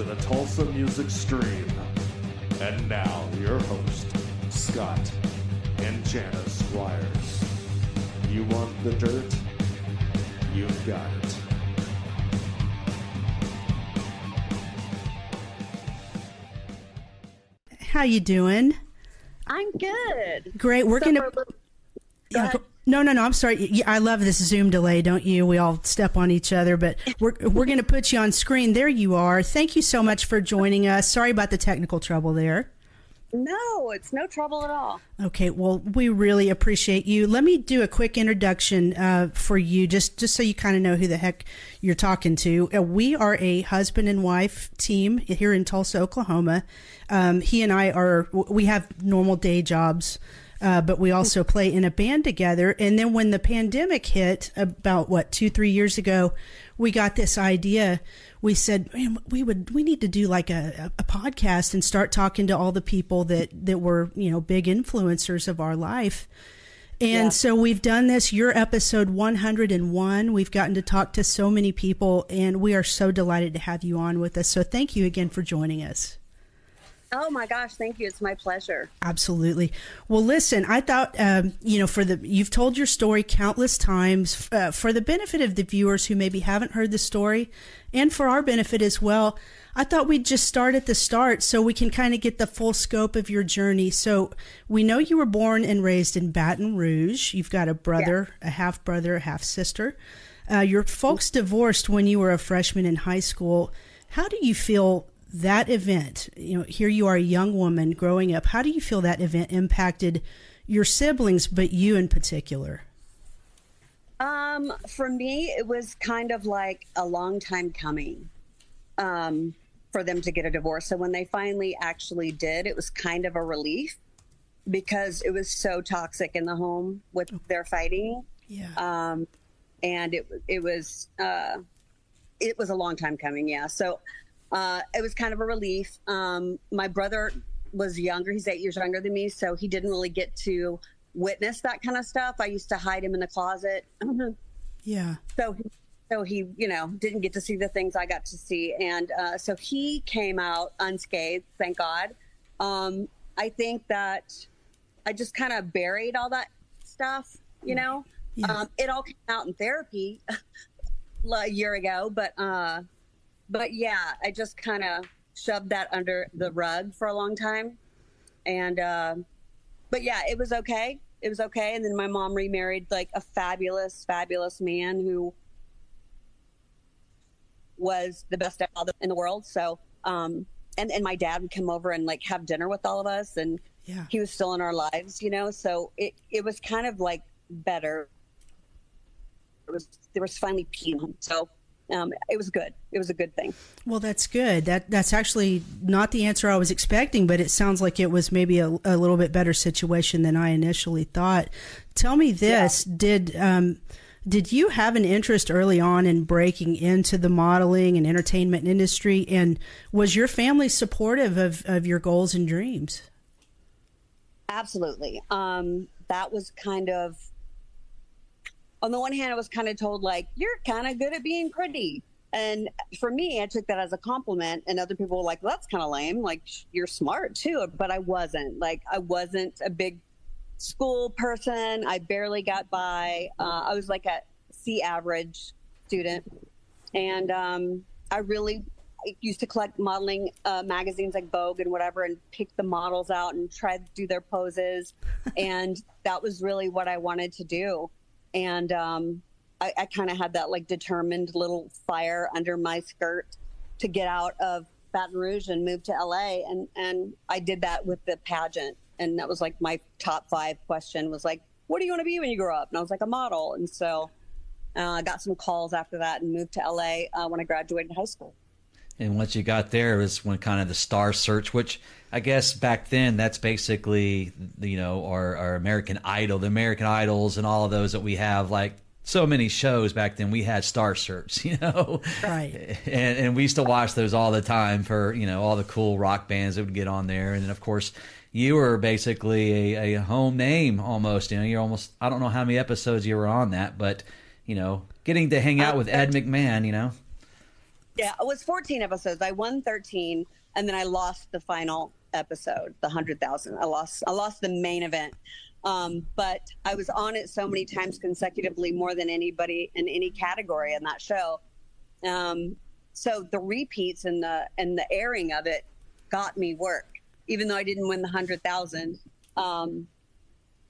to the Tulsa Music Stream. And now, your host, Scott and Janice Squires. You want the dirt? You've got it. How you doing? I'm good. Great. We're So gonna. for a little- Yeah, ahead. go- no, no, no. I'm sorry. I love this Zoom delay, don't you? We all step on each other, but we're we're going to put you on screen. There you are. Thank you so much for joining us. Sorry about the technical trouble there. No, it's no trouble at all. Okay, well, we really appreciate you. Let me do a quick introduction uh, for you, just just so you kind of know who the heck you're talking to. Uh, we are a husband and wife team here in Tulsa, Oklahoma. Um, he and I are we have normal day jobs. Uh, but we also play in a band together. And then when the pandemic hit, about what two, three years ago, we got this idea. We said, Man, we would, we need to do like a, a podcast and start talking to all the people that that were, you know, big influencers of our life. And Yeah. so we've done this. You're episode 101. We've gotten to talk to so many people, and we are so delighted to have you on with us. So thank you again for joining us. Oh my gosh, thank you. It's my pleasure. Absolutely. Well, listen, I thought, um, you know, for the, you've told your story countless times uh, for the benefit of the viewers who maybe haven't heard the story and for our benefit as well. I thought we'd just start at the start so we can kind of get the full scope of your journey. So we know you were born and raised in Baton Rouge. You've got a brother, a half brother, a half sister. Uh, your folks divorced when you were a freshman in high school. How do you feel that event? You know, here you are, a young woman growing up. How do you feel that event impacted your siblings, but you in particular? Um, for me, it was kind of like a long time coming um, for them to get a divorce. So when they finally actually did, it was kind of a relief because it was so toxic in the home with their fighting. Yeah. um, and it it was uh, it was a long time coming. Yeah, so uh, it was kind of a relief. Um, my brother was younger; he's eight years younger than me, so he didn't really get to witness that kind of stuff. I used to hide him in the closet, yeah. so he, so he you know didn't get to see the things I got to see, and uh, so he came out unscathed, thank God. Um, I think that I just kind of buried all that stuff, you know. Yeah. Um, it all came out in therapy a year ago, but uh, but yeah, I just kind of shoved that under the rug for a long time, and uh, but yeah, it was okay. It was okay, and then my mom remarried like a fabulous, fabulous man who was the best father in the world. So, um, and and my dad would come over and like have dinner with all of us, and Yeah. he was still in our lives, you know. So it it was kind of like better. It was there was finally peace. So um, it was good. It was a good thing. Well, that's good. That that's actually not the answer I was expecting, but it sounds like it was maybe a, a little bit better situation than I initially thought. Tell me this: did um, did you have an interest early on in breaking into the modeling and entertainment industry, and was your family supportive of, of your goals and dreams? Absolutely. Um, that was kind of, on the one hand, I was kind of told, like, you're kind of good at being pretty. And for me, I took that as a compliment. And other people were like, well, that's kind of lame. Like, you're smart too. But I wasn't. Like, I wasn't a big school person. I barely got by. Uh, I was like a C average student. And um, I really I used to collect modeling uh, magazines like Vogue and whatever and pick the models out and try to do their poses. and that was really what I wanted to do. And um, I, I kind of had that like determined little fire under my skirt to get out of Baton Rouge and move to LA. And, and I did that with the pageant. And that was like my top five question was like, what do you want to be when you grow up? And I was like, a model. And so uh, I got some calls after that and moved to LA uh, when I graduated high school. And once you got there was when kind of the star search, which I guess back then that's basically you know our, our American Idol, the American Idols, and all of those that we have. Like so many shows back then, we had star search, you know, Right. and and we used to watch those all the time for you know all the cool rock bands that would get on there, and then of course you were basically a, a home name almost. You know, you're almost I don't know how many episodes you were on that, but you know, getting to hang out with Ed McMahon, you know. Yeah, it was 14 episodes. I won 13, and then I lost the final episode, the hundred thousand. I lost. I lost the main event. Um, but I was on it so many times consecutively, more than anybody in any category in that show. Um, so the repeats and the and the airing of it got me work, even though I didn't win the hundred thousand. Um,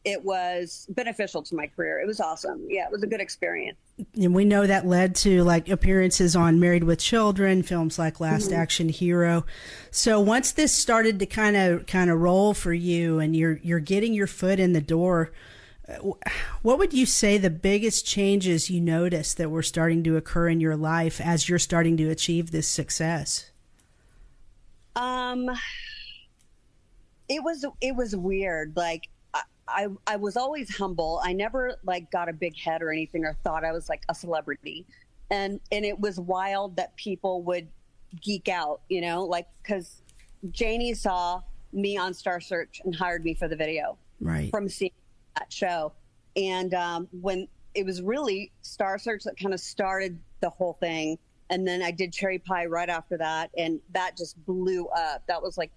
it was beneficial to my career. It was awesome. Yeah, it was a good experience. And we know that led to like appearances on Married with Children, films like Last mm-hmm. Action Hero. So once this started to kind of kind of roll for you and you're you're getting your foot in the door, what would you say the biggest changes you noticed that were starting to occur in your life as you're starting to achieve this success? Um it was it was weird like I, I was always humble. I never like got a big head or anything or thought I was like a celebrity. And and it was wild that people would geek out, you know, like cuz Jani saw me on Star Search and hired me for the video. Right. From seeing that show. And um, when it was really Star Search that kind of started the whole thing. And then I did Cherry Pie right after that. And that just blew up. That was like,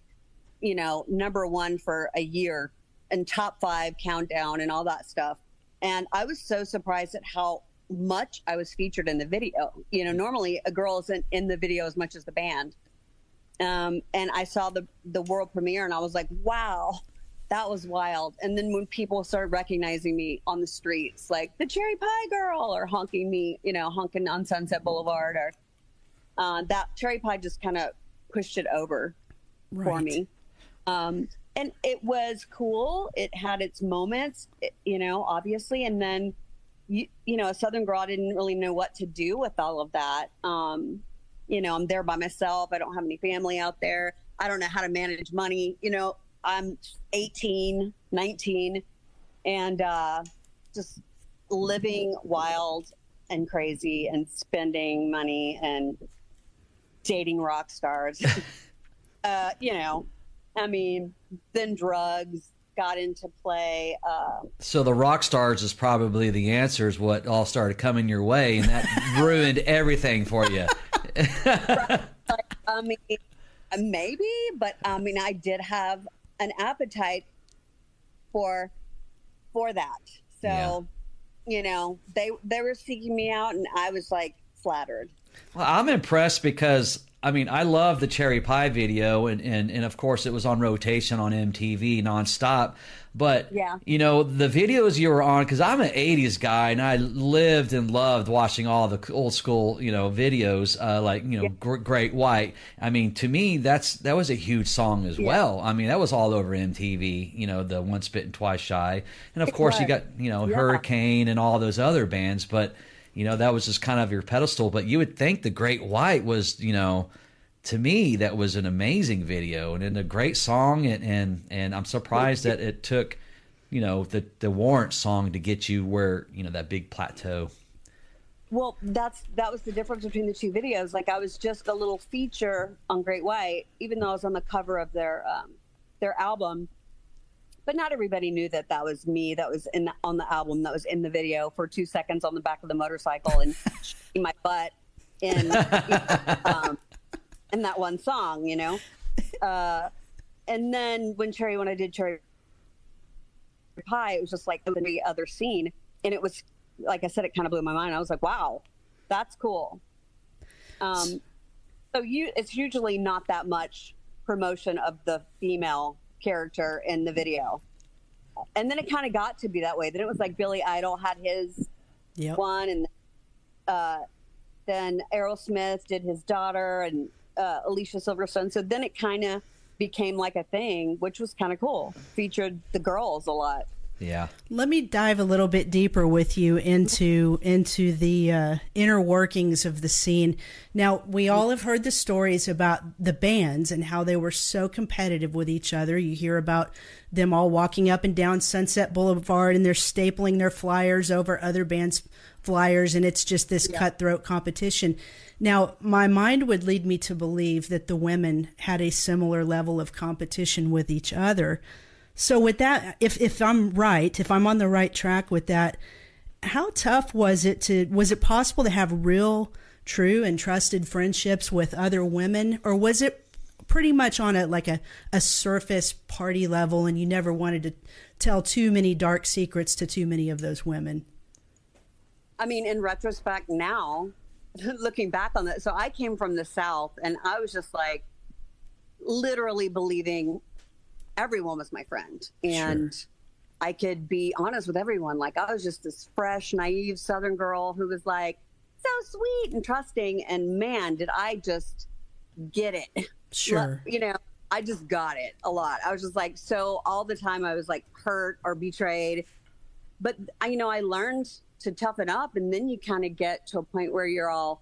you know, number one for a year and top five countdown and all that stuff. And I was so surprised at how much I was featured in the video. You know, normally a girl isn't in the video as much as the band. Um, and I saw the the world premiere, and I was like, "Wow, that was wild." And then when people started recognizing me on the streets, like the Cherry Pie Girl, or honking me, you know, honking on Sunset Boulevard, or uh, that Cherry Pie just kind of pushed it over right. for me. Um, and it was cool. It had its moments, you know, obviously. And then, you, you know, a Southern girl, I didn't really know what to do with all of that. Um, you know, I'm there by myself. I don't have any family out there. I don't know how to manage money. You know, I'm 18, 19, and uh, just living wild and crazy and spending money and dating rock stars. uh, you know, I mean, then drugs got into play. Uh, so the rock stars is probably the answer is what all started coming your way, and that ruined everything for you. I mean, maybe, but I mean, I did have an appetite for for that. So, yeah. you know, they they were seeking me out, and I was like flattered. Well, I'm impressed because I mean, I love the cherry pie video, and, and, and of course it was on rotation on MTV nonstop. But yeah. you know the videos you were on because I'm an '80s guy, and I lived and loved watching all the old school you know videos, uh, like you know yeah. Great White. I mean, to me, that's that was a huge song as yeah. well. I mean, that was all over MTV. You know, the Once Bitten Twice Shy, and of it course was. you got you know Hurricane and all those other bands, but you know that was just kind of your pedestal. But you would think the great white was you know to me that was an amazing video and, and a great song. And and, and i'm surprised that it took you know the the warrant song to get you where you know that big plateau. Well that's that was the difference between the two videos. Like i was just a little feature on great white even though i was on the cover of their um, their album but not everybody knew that that was me that was in the, on the album that was in the video for two seconds on the back of the motorcycle and my butt in um, in that one song you know? Uh, and then when cherry when i did cherry pie it was just like every other scene. And it was like i said it kind of blew my mind. I was like wow that's cool. Um, so you it's usually not that much promotion of the female character in the video. And then it kind of got to be that way. Then it was like Billy Idol had his yep. one, and uh, then Aerosmith did his daughter, and uh, Alicia Silverstone. So then it kind of became like a thing, which was kind of cool. Featured the girls a lot. Yeah. Let me dive a little bit deeper with you into into the uh, inner workings of the scene. Now, we all have heard the stories about the bands and how they were so competitive with each other. You hear about them all walking up and down Sunset Boulevard and they're stapling their flyers over other bands' flyers, and it's just this yeah. cutthroat competition. Now, my mind would lead me to believe that the women had a similar level of competition with each other. So with that, if if I'm right, if I'm on the right track with that, how tough was it to was it possible to have real true and trusted friendships with other women, or was it pretty much on a like a, a surface party level and you never wanted to tell too many dark secrets to too many of those women? I mean, in retrospect now, looking back on that, so I came from the South and I was just like literally believing everyone was my friend. And sure. I could be honest with everyone. Like I was just this fresh, naive Southern girl who was like so sweet and trusting. And man, did I just get it. Sure. You know, I just got it a lot. I was just like, so all the time I was like hurt or betrayed. But, you know, I learned to toughen up. And then you kind of get to a point where you're all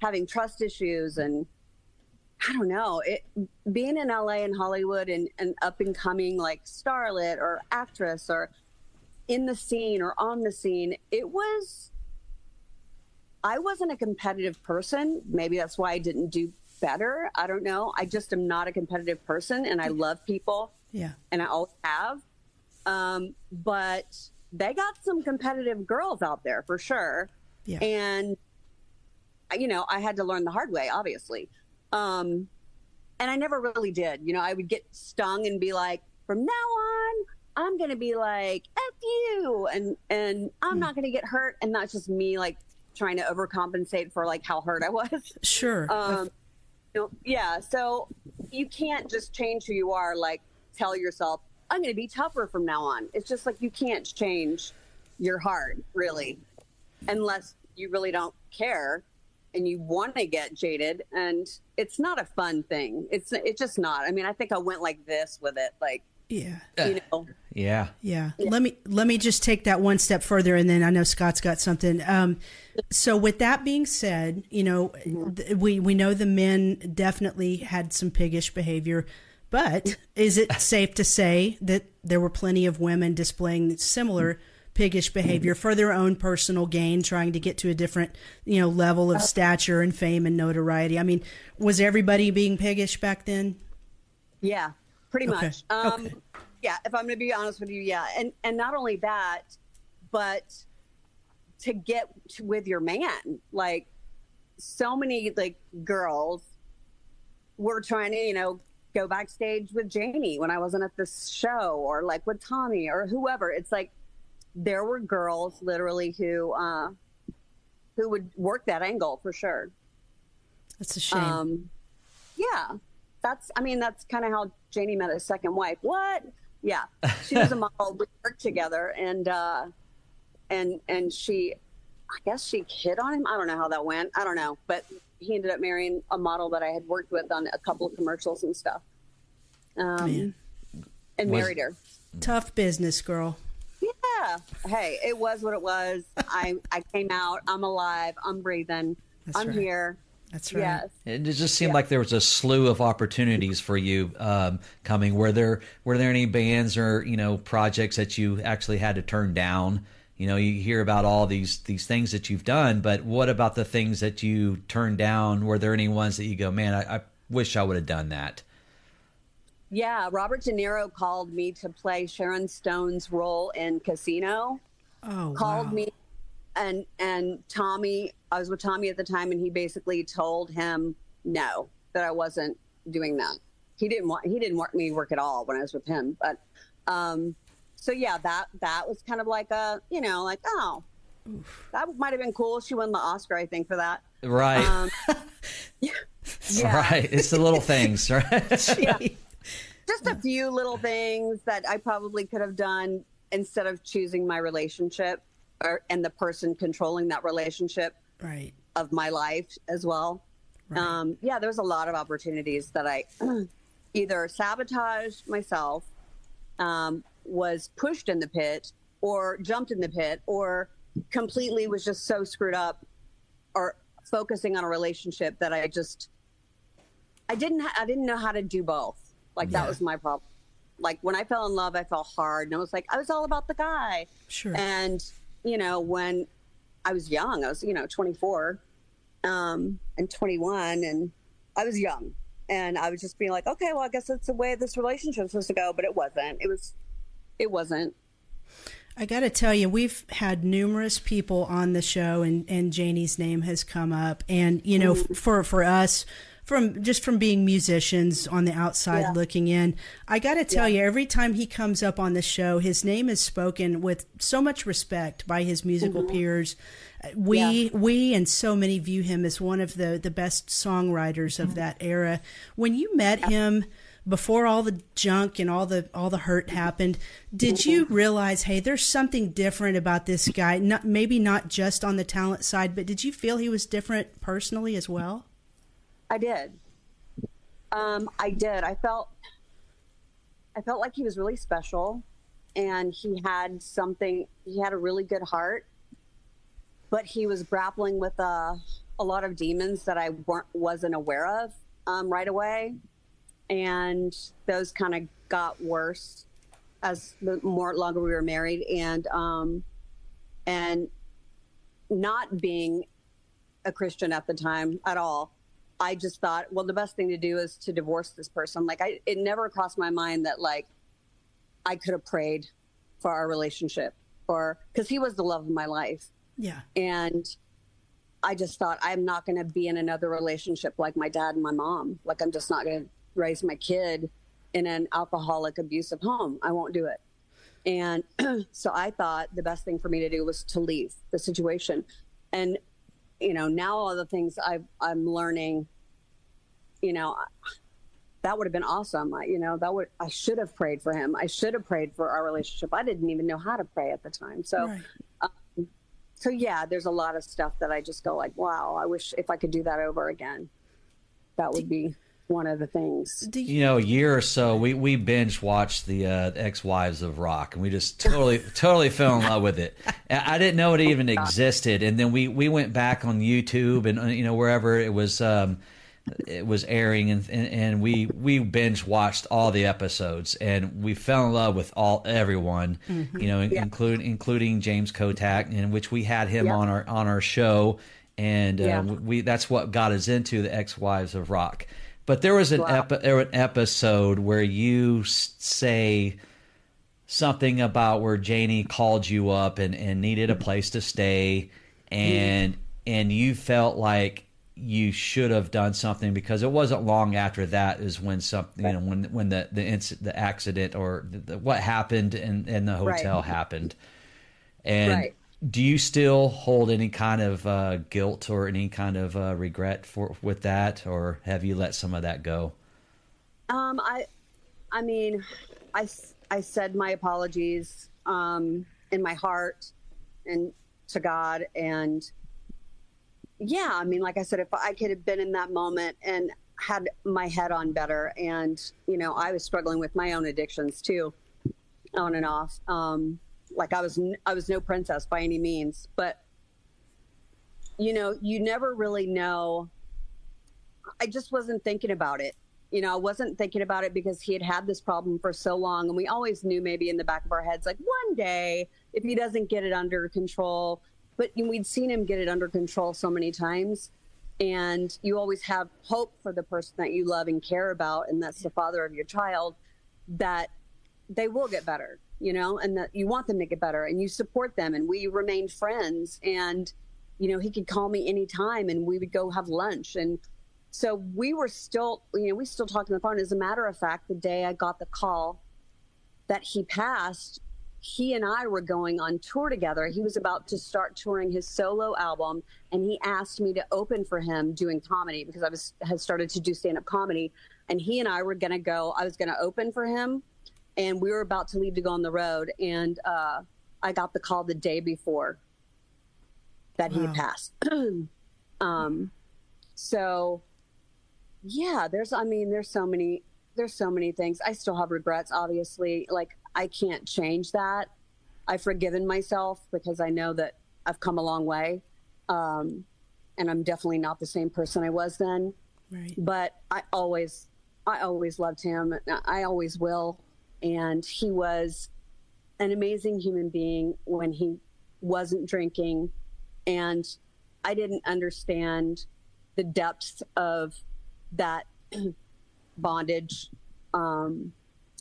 having trust issues and I don't know. It, being in LA and Hollywood and, and up and coming like starlet or actress or in the scene or on the scene, it was. I wasn't a competitive person. Maybe that's why I didn't do better. I don't know. I just am not a competitive person and I love people. Yeah. And I always have. Um, but they got some competitive girls out there for sure. Yeah. And, you know, I had to learn the hard way, obviously. Um, and I never really did. You know, I would get stung and be like, from now on, I'm going to be like, F you. And, and I'm mm. not going to get hurt. And that's just me like trying to overcompensate for like how hurt I was. Sure. Um, you know, yeah. So you can't just change who you are. Like tell yourself, I'm going to be tougher from now on. It's just like you can't change your heart really, unless you really don't care and you want to get jaded and it's not a fun thing. It's it's just not. I mean i think i went like this with it like yeah. You know. Yeah. yeah. Yeah. Let me let me just take that one step further and then i know scott's got something. Um so with that being said you know mm-hmm. we we know the men definitely had some piggish behavior but is it safe to say that there were plenty of women displaying similar piggish behavior for their own personal gain, trying to get to a different, you know, level of stature and fame and notoriety. I mean, was everybody being piggish back then? Yeah, pretty okay. much. Um, okay. Yeah, if I'm going to be honest with you, yeah, and and not only that, but to get to, with your man, like so many like girls were trying to, you know, go backstage with Jani when I wasn't at this show, or like with Tommy or whoever. It's like there were girls literally who uh, who would work that angle for sure. That's a shame. Um, yeah, that's. I mean, that's kind of how Jani met his second wife. What? Yeah, she was a model. We worked together, and uh, and and she, I guess she hit on him. I don't know how that went. I don't know, but he ended up marrying a model that I had worked with on a couple of commercials and stuff. Um, and was, married her. Tough business, girl. Yeah. Hey, it was what it was. I I came out. I'm alive. I'm breathing. That's I'm right. here. That's right. Yes. It just seemed yeah. like there was a slew of opportunities for you um, coming. Were there were there any bands or you know projects that you actually had to turn down? You know, you hear about all these these things that you've done, but what about the things that you turned down? Were there any ones that you go, man, I, I wish I would have done that? Yeah, Robert De Niro called me to play Sharon Stone's role in Casino. Oh, called wow. me, and and Tommy. I was with Tommy at the time, and he basically told him no that I wasn't doing that. He didn't want he didn't want me to work at all when I was with him. But um, so yeah, that that was kind of like a you know like oh Oof. that might have been cool. She won the Oscar, I think, for that. Right. Um, yeah. Right. It's the little things, right? yeah just a few little things that I probably could have done instead of choosing my relationship or, and the person controlling that relationship right. of my life as well. Right. Um, yeah, there's a lot of opportunities that I either sabotaged myself, um, was pushed in the pit, or jumped in the pit, or completely was just so screwed up, or focusing on a relationship that I just I didn't ha- I didn't know how to do both. Like yeah. that was my problem. Like when I fell in love, I fell hard, and I was like, I was all about the guy. Sure. And you know, when I was young, I was you know 24, um, and 21, and I was young, and I was just being like, okay, well, I guess that's the way this relationship supposed to go, but it wasn't. It was, it wasn't. I got to tell you, we've had numerous people on the show, and and Jani's name has come up, and you know, for for us, from just from being musicians on the outside Yeah. looking in, I got to tell you, every time he comes up on the show, his name is spoken with so much respect by his musical mm-hmm. peers. Uh, We Yeah. we and so many view him as one of the the best songwriters of mm-hmm. that era. When you met him before all the junk and all the all the hurt mm-hmm. happened, did you realize, hey, there's something different about this guy? Not maybe not just on the talent side, but did you feel he was different personally as well? I did. Um, I did. I felt I felt like he was really special and he had something he had a really good heart. But he was grappling with a a lot of demons that I weren't wasn't aware of um, right away. And those kind of got worse as the more longer we were married and um and not being a Christian at the time at all. I just thought, well, the best thing to do is to divorce this person. Like, I, it never crossed my mind that like I could have prayed for our relationship, or because he was the love of my life, Yeah. and I just thought I'm not going to be in another relationship like my dad and my mom. Like, I'm just not going to raise my kid in an alcoholic, abusive home. I won't do it. And so I thought the best thing for me to do was to leave the situation. And you know, now all the things I've, I'm learning, you know, that would have been awesome. I, you know, that would, I should have prayed for him. I should have prayed for our relationship. I didn't even know how to pray at the time. So, Right. so yeah, there's a lot of stuff that I just go like, wow, I wish if I could do that over again, that would be one of the things. You, you know, a year or so, we, we binge watched the uh, Ex Wives of Rock, and we just totally totally fell in love with it. I didn't know it even existed, and then we, we went back on YouTube and uh, you know wherever it was um, it was airing, and, and we we binge watched all the episodes, and we fell in love with all everyone, you know, Yeah. including including James Kottak, in which we had him Yeah. on our on our show, and uh, we that's what got us into the Ex Wives of Rock. But there was an Wow. epi- there was an episode where you say something about where Jani called you up and, and needed a place to stay, and and you felt like you should have done something because it wasn't long after that is when something you know when when the the inc- the accident or the, the, what happened in in the hotel Right. happened, and. Right. Do you still hold any kind of uh, guilt or any kind of uh, regret for with that, or have you let some of that go? Um, I, I mean, i i said my apologies um, in my heart and to God. And yeah, I mean, like I said, if I could have been in that moment and had my head on better, and, you know, I was struggling with my own addictions too, on and off. Um, like I was, I was no princess by any means, but, you know, you never really know. I just wasn't thinking about it you know, I wasn't thinking about it because he had had this problem for so long. And we always knew maybe in the back of our heads, like one day, if he doesn't get it under control, but we'd seen him get it under control so many times. And you always have hope for the person that you love and care about, and that's the father of your child, that they will get better, you know, and that you want them to get better and you support them. And we remained friends. And, you know, he could call me anytime and we would go have lunch. And so we were still, you know, we still talked on the phone. As a matter of fact, the day I got the call that he passed, he and I were going on tour together. He was about to start touring his solo album, and he asked me to open for him doing comedy because I was had started to do stand up comedy, and he and I were going to go. I was going to open for him, and we were about to leave to go on the road, and uh, I got the call the day before that he had passed. um, so yeah there's i mean there's so many there's so many things i still have regrets obviously like i can't change that. I've forgiven myself because i know that i've come a long way um, and i'm definitely not the same person i was then. Right. but i always i always loved him. I always will. And he was an amazing human being when he wasn't drinking. And i didn't understand the depths of that bondage um,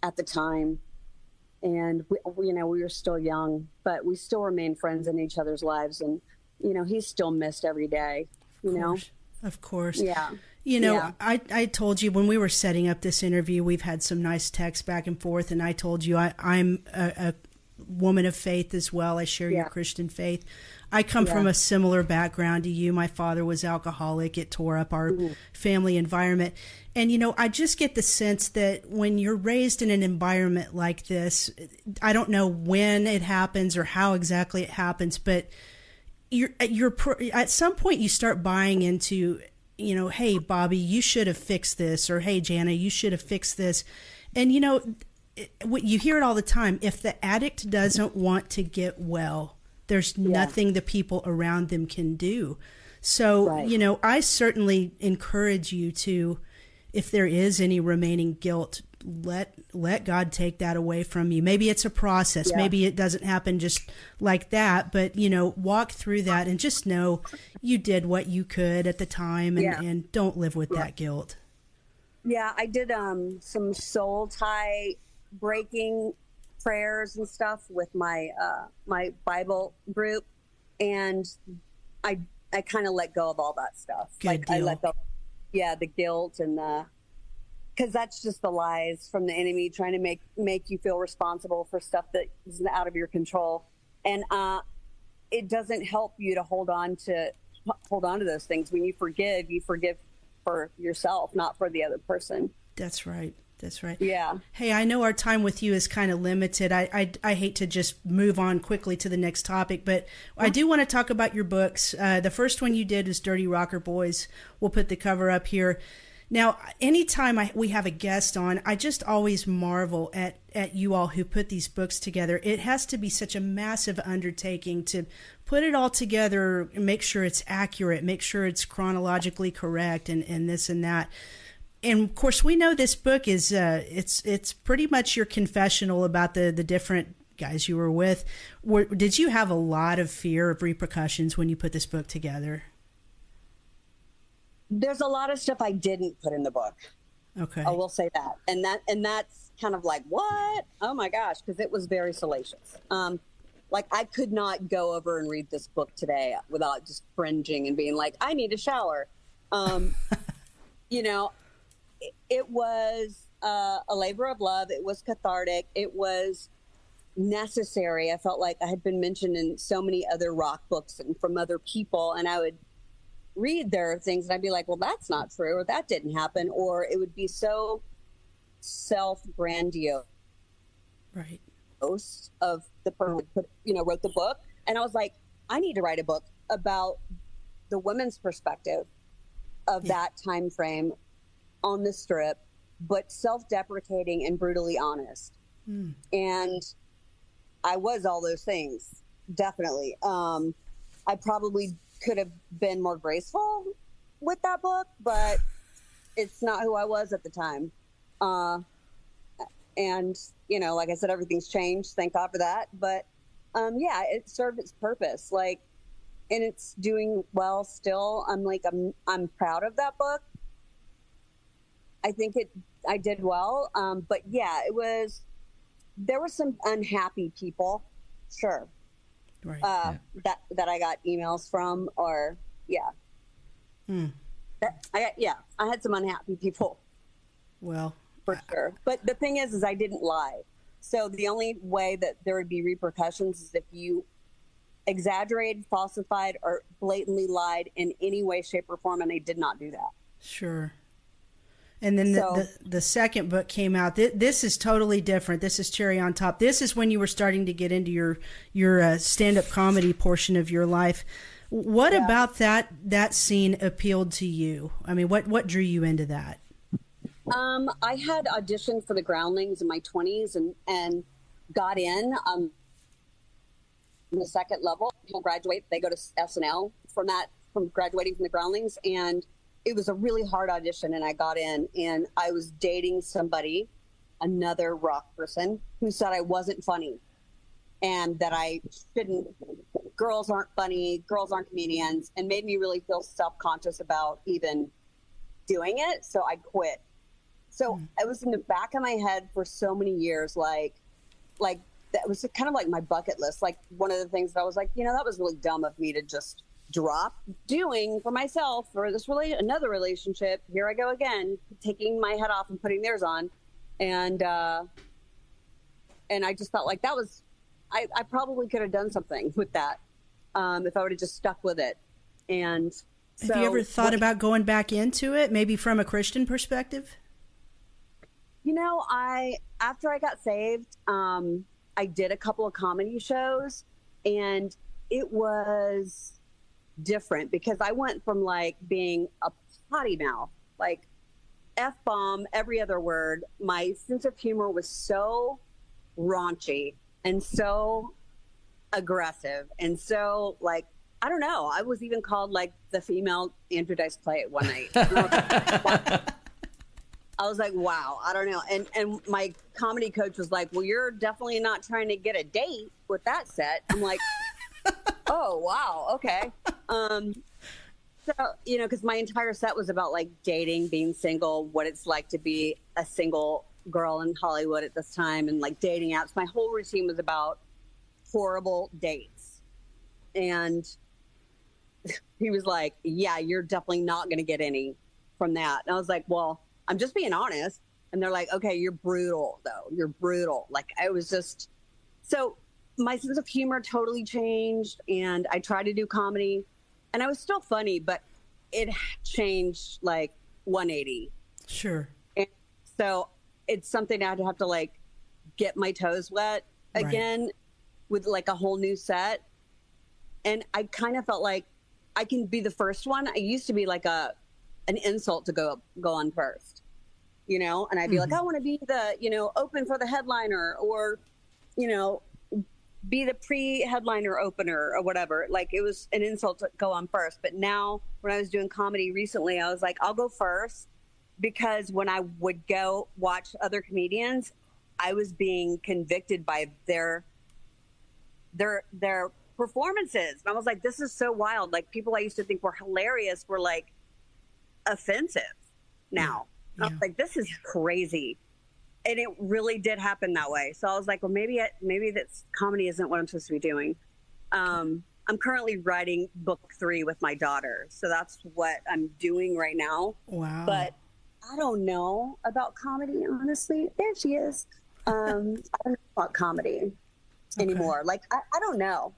at the time and we, we, you know we were still young, but we still remain friends in each other's lives, and you know he's still missed every day. You know, of course. Yeah. You know, Yeah. I, I told you when we were setting up this interview, we've had some nice texts back and forth, and I told you I, I'm a, a woman of faith as well. I share your Christian faith. I come Yeah. from a similar background to you. My father was alcoholic. It tore up our family environment. And, you know, I just get the sense that when you're raised in an environment like this, I don't know when it happens or how exactly it happens, but you're you're at some point you start buying into you know hey Bobbie you should have fixed this or hey jana you should have fixed this and you know you hear it all the time. If the addict doesn't want to get well there's nothing the people around them can do. So Right. you know i certainly encourage you to if there is any remaining guilt let let god take that away from you. Maybe it's a process. Yeah. maybe it doesn't happen just like that but you know walk through that and just know you did what you could at the time and, Yeah. and don't live with that guilt. Yeah, I did um some soul tie breaking prayers and stuff with my uh my Bible group and I I kind of let go of all that stuff. Good like I let go yeah, the guilt and the cuz that's just the lies from the enemy trying to make make you feel responsible for stuff that is out of your control. And uh it doesn't help you to hold on to hold on to those things when you forgive, you forgive for yourself, not for the other person. that's right that's right Yeah. Hey, I know our time with you is kind of limited. I, I, I hate to just move on quickly to the next topic, but I do want to talk about your books. Uh, the first one you did is Dirty Rocker Boys. We'll put the cover up here. Now, anytime I, we have a guest on, I just always marvel at, at you all who put these books together. It has to be such a massive undertaking to put it all together, make sure it's accurate, make sure it's chronologically correct, and, and this and that and of course we know this book is uh, it's it's pretty much your confessional about the the different guys you were with were, did you have a lot of fear of repercussions when you put this book together There's a lot of stuff I didn't put in the book. okay I will say that. And that and that's kind of like, what? Oh my gosh, because it was very salacious. Um like I could not go over and read this book today without just cringing and being like, I need a shower. Um you know, it, was uh, a labor of love. It was cathartic. It was necessary. I felt like I had been mentioned in so many other rock books and from other people, and I would read their things and I'd be like, well, that's not true, or that didn't happen, or it would be so self grandiose right Most of the person who put, you know, wrote the book. And I was like, I need to write a book about the women's perspective of Yeah. that time frame on the strip, but self-deprecating and brutally honest. Hmm. And I was all those things, definitely. Um, I probably could have been more graceful with that book, but it's not who I was at the time. Uh, and you know, like I said, everything's changed. Thank God for that. But um, yeah, it served its purpose. Like, and it's doing well still. I'm like, I'm I'm proud of that book. I think it I did well. Um, but yeah, it was. There were some unhappy people, sure, right uh, that that I got emails from, or yeah, Hmm. That- I got, yeah, I had some unhappy people well for sure. But the thing is, is I didn't lie. So the only way that there would be repercussions is if you exaggerated, falsified, or blatantly lied in any way, shape, or form, and I did not do that. Sure. And then the, So- the, the second book came out. This, this is totally different. This is cherry on top. This is when you were starting to get into your your uh, stand up comedy portion of your life. What Yeah. about that that scene appealed to you? I mean, what what drew you into that? Um, I had auditioned for the Groundlings in my 20s and and got in um, in the second level. People graduate, they go to SNL from that from graduating from the Groundlings, and it was a really hard audition. And I got in, and I was dating somebody, another rock person, who said I wasn't funny, and that I shouldn't. Girls aren't funny. Girls aren't comedians, and made me really feel self conscious about even doing it. So I quit. So hmm. it was in the back of my head for so many years, like, like that was kind of like my bucket list. Like one of the things that I was like, you know, that was really dumb of me to just drop doing for myself for this relation another relationship. Here I go again, taking my head off and putting theirs on, and uh, and I just felt like that was I, I probably could have done something with that um, if I would have just stuck with it. And have you ever thought about going back into it, maybe from a Christian perspective? You know, I after I got saved, um, I did a couple of comedy shows, and it was different because I went from like being a potty mouth, like f bomb every other word. My sense of humor was so raunchy and so aggressive and so like I don't know. I was even called like the female Andrew Dice Clay at one night. I was like, wow, I don't know. And and my comedy coach was like, well, you're definitely not trying to get a date with that set. I'm like, oh wow, okay. Um, so you know, because my entire set was about like dating, being single, what it's like to be a single girl in Hollywood at this time, and like dating apps. My whole routine was about horrible dates, and he was like, "Yeah, you're definitely not going to get any from that." And I was like, "Well, I'm just being honest." And they're like, "Okay, you're brutal though. You're brutal." Like I was just so my sense of humor totally changed, and I tried to do comedy, and I was still funny, but it changed like 180. Sure. And so it's something I'd have to like get my toes wet again right. with like a whole new set. And I kind of felt like I can be the first one. I used to be like a an insult to go go on first, you know, and I'd be mm-hmm. like, I want to be the you know open for the headliner or you know be the pre-headliner opener or whatever. Like it was an insult to go on first. But now when I was doing comedy recently, I was like, I'll go first because when I would go watch other comedians, I was being convicted by their their their performances. And I was like, this is so wild. Like people I used to think were hilarious were like offensive now. Yeah. I was like, this is crazy. And it really did happen that way. So I was like, well, maybe it, maybe that's comedy isn't what I'm supposed to be doing. Um, I'm currently writing book three with my daughter, so that's what I'm doing right now. Wow! But I don't know about comedy, honestly. There she is. Um, I don't know about comedy okay. anymore. Like I, I don't know.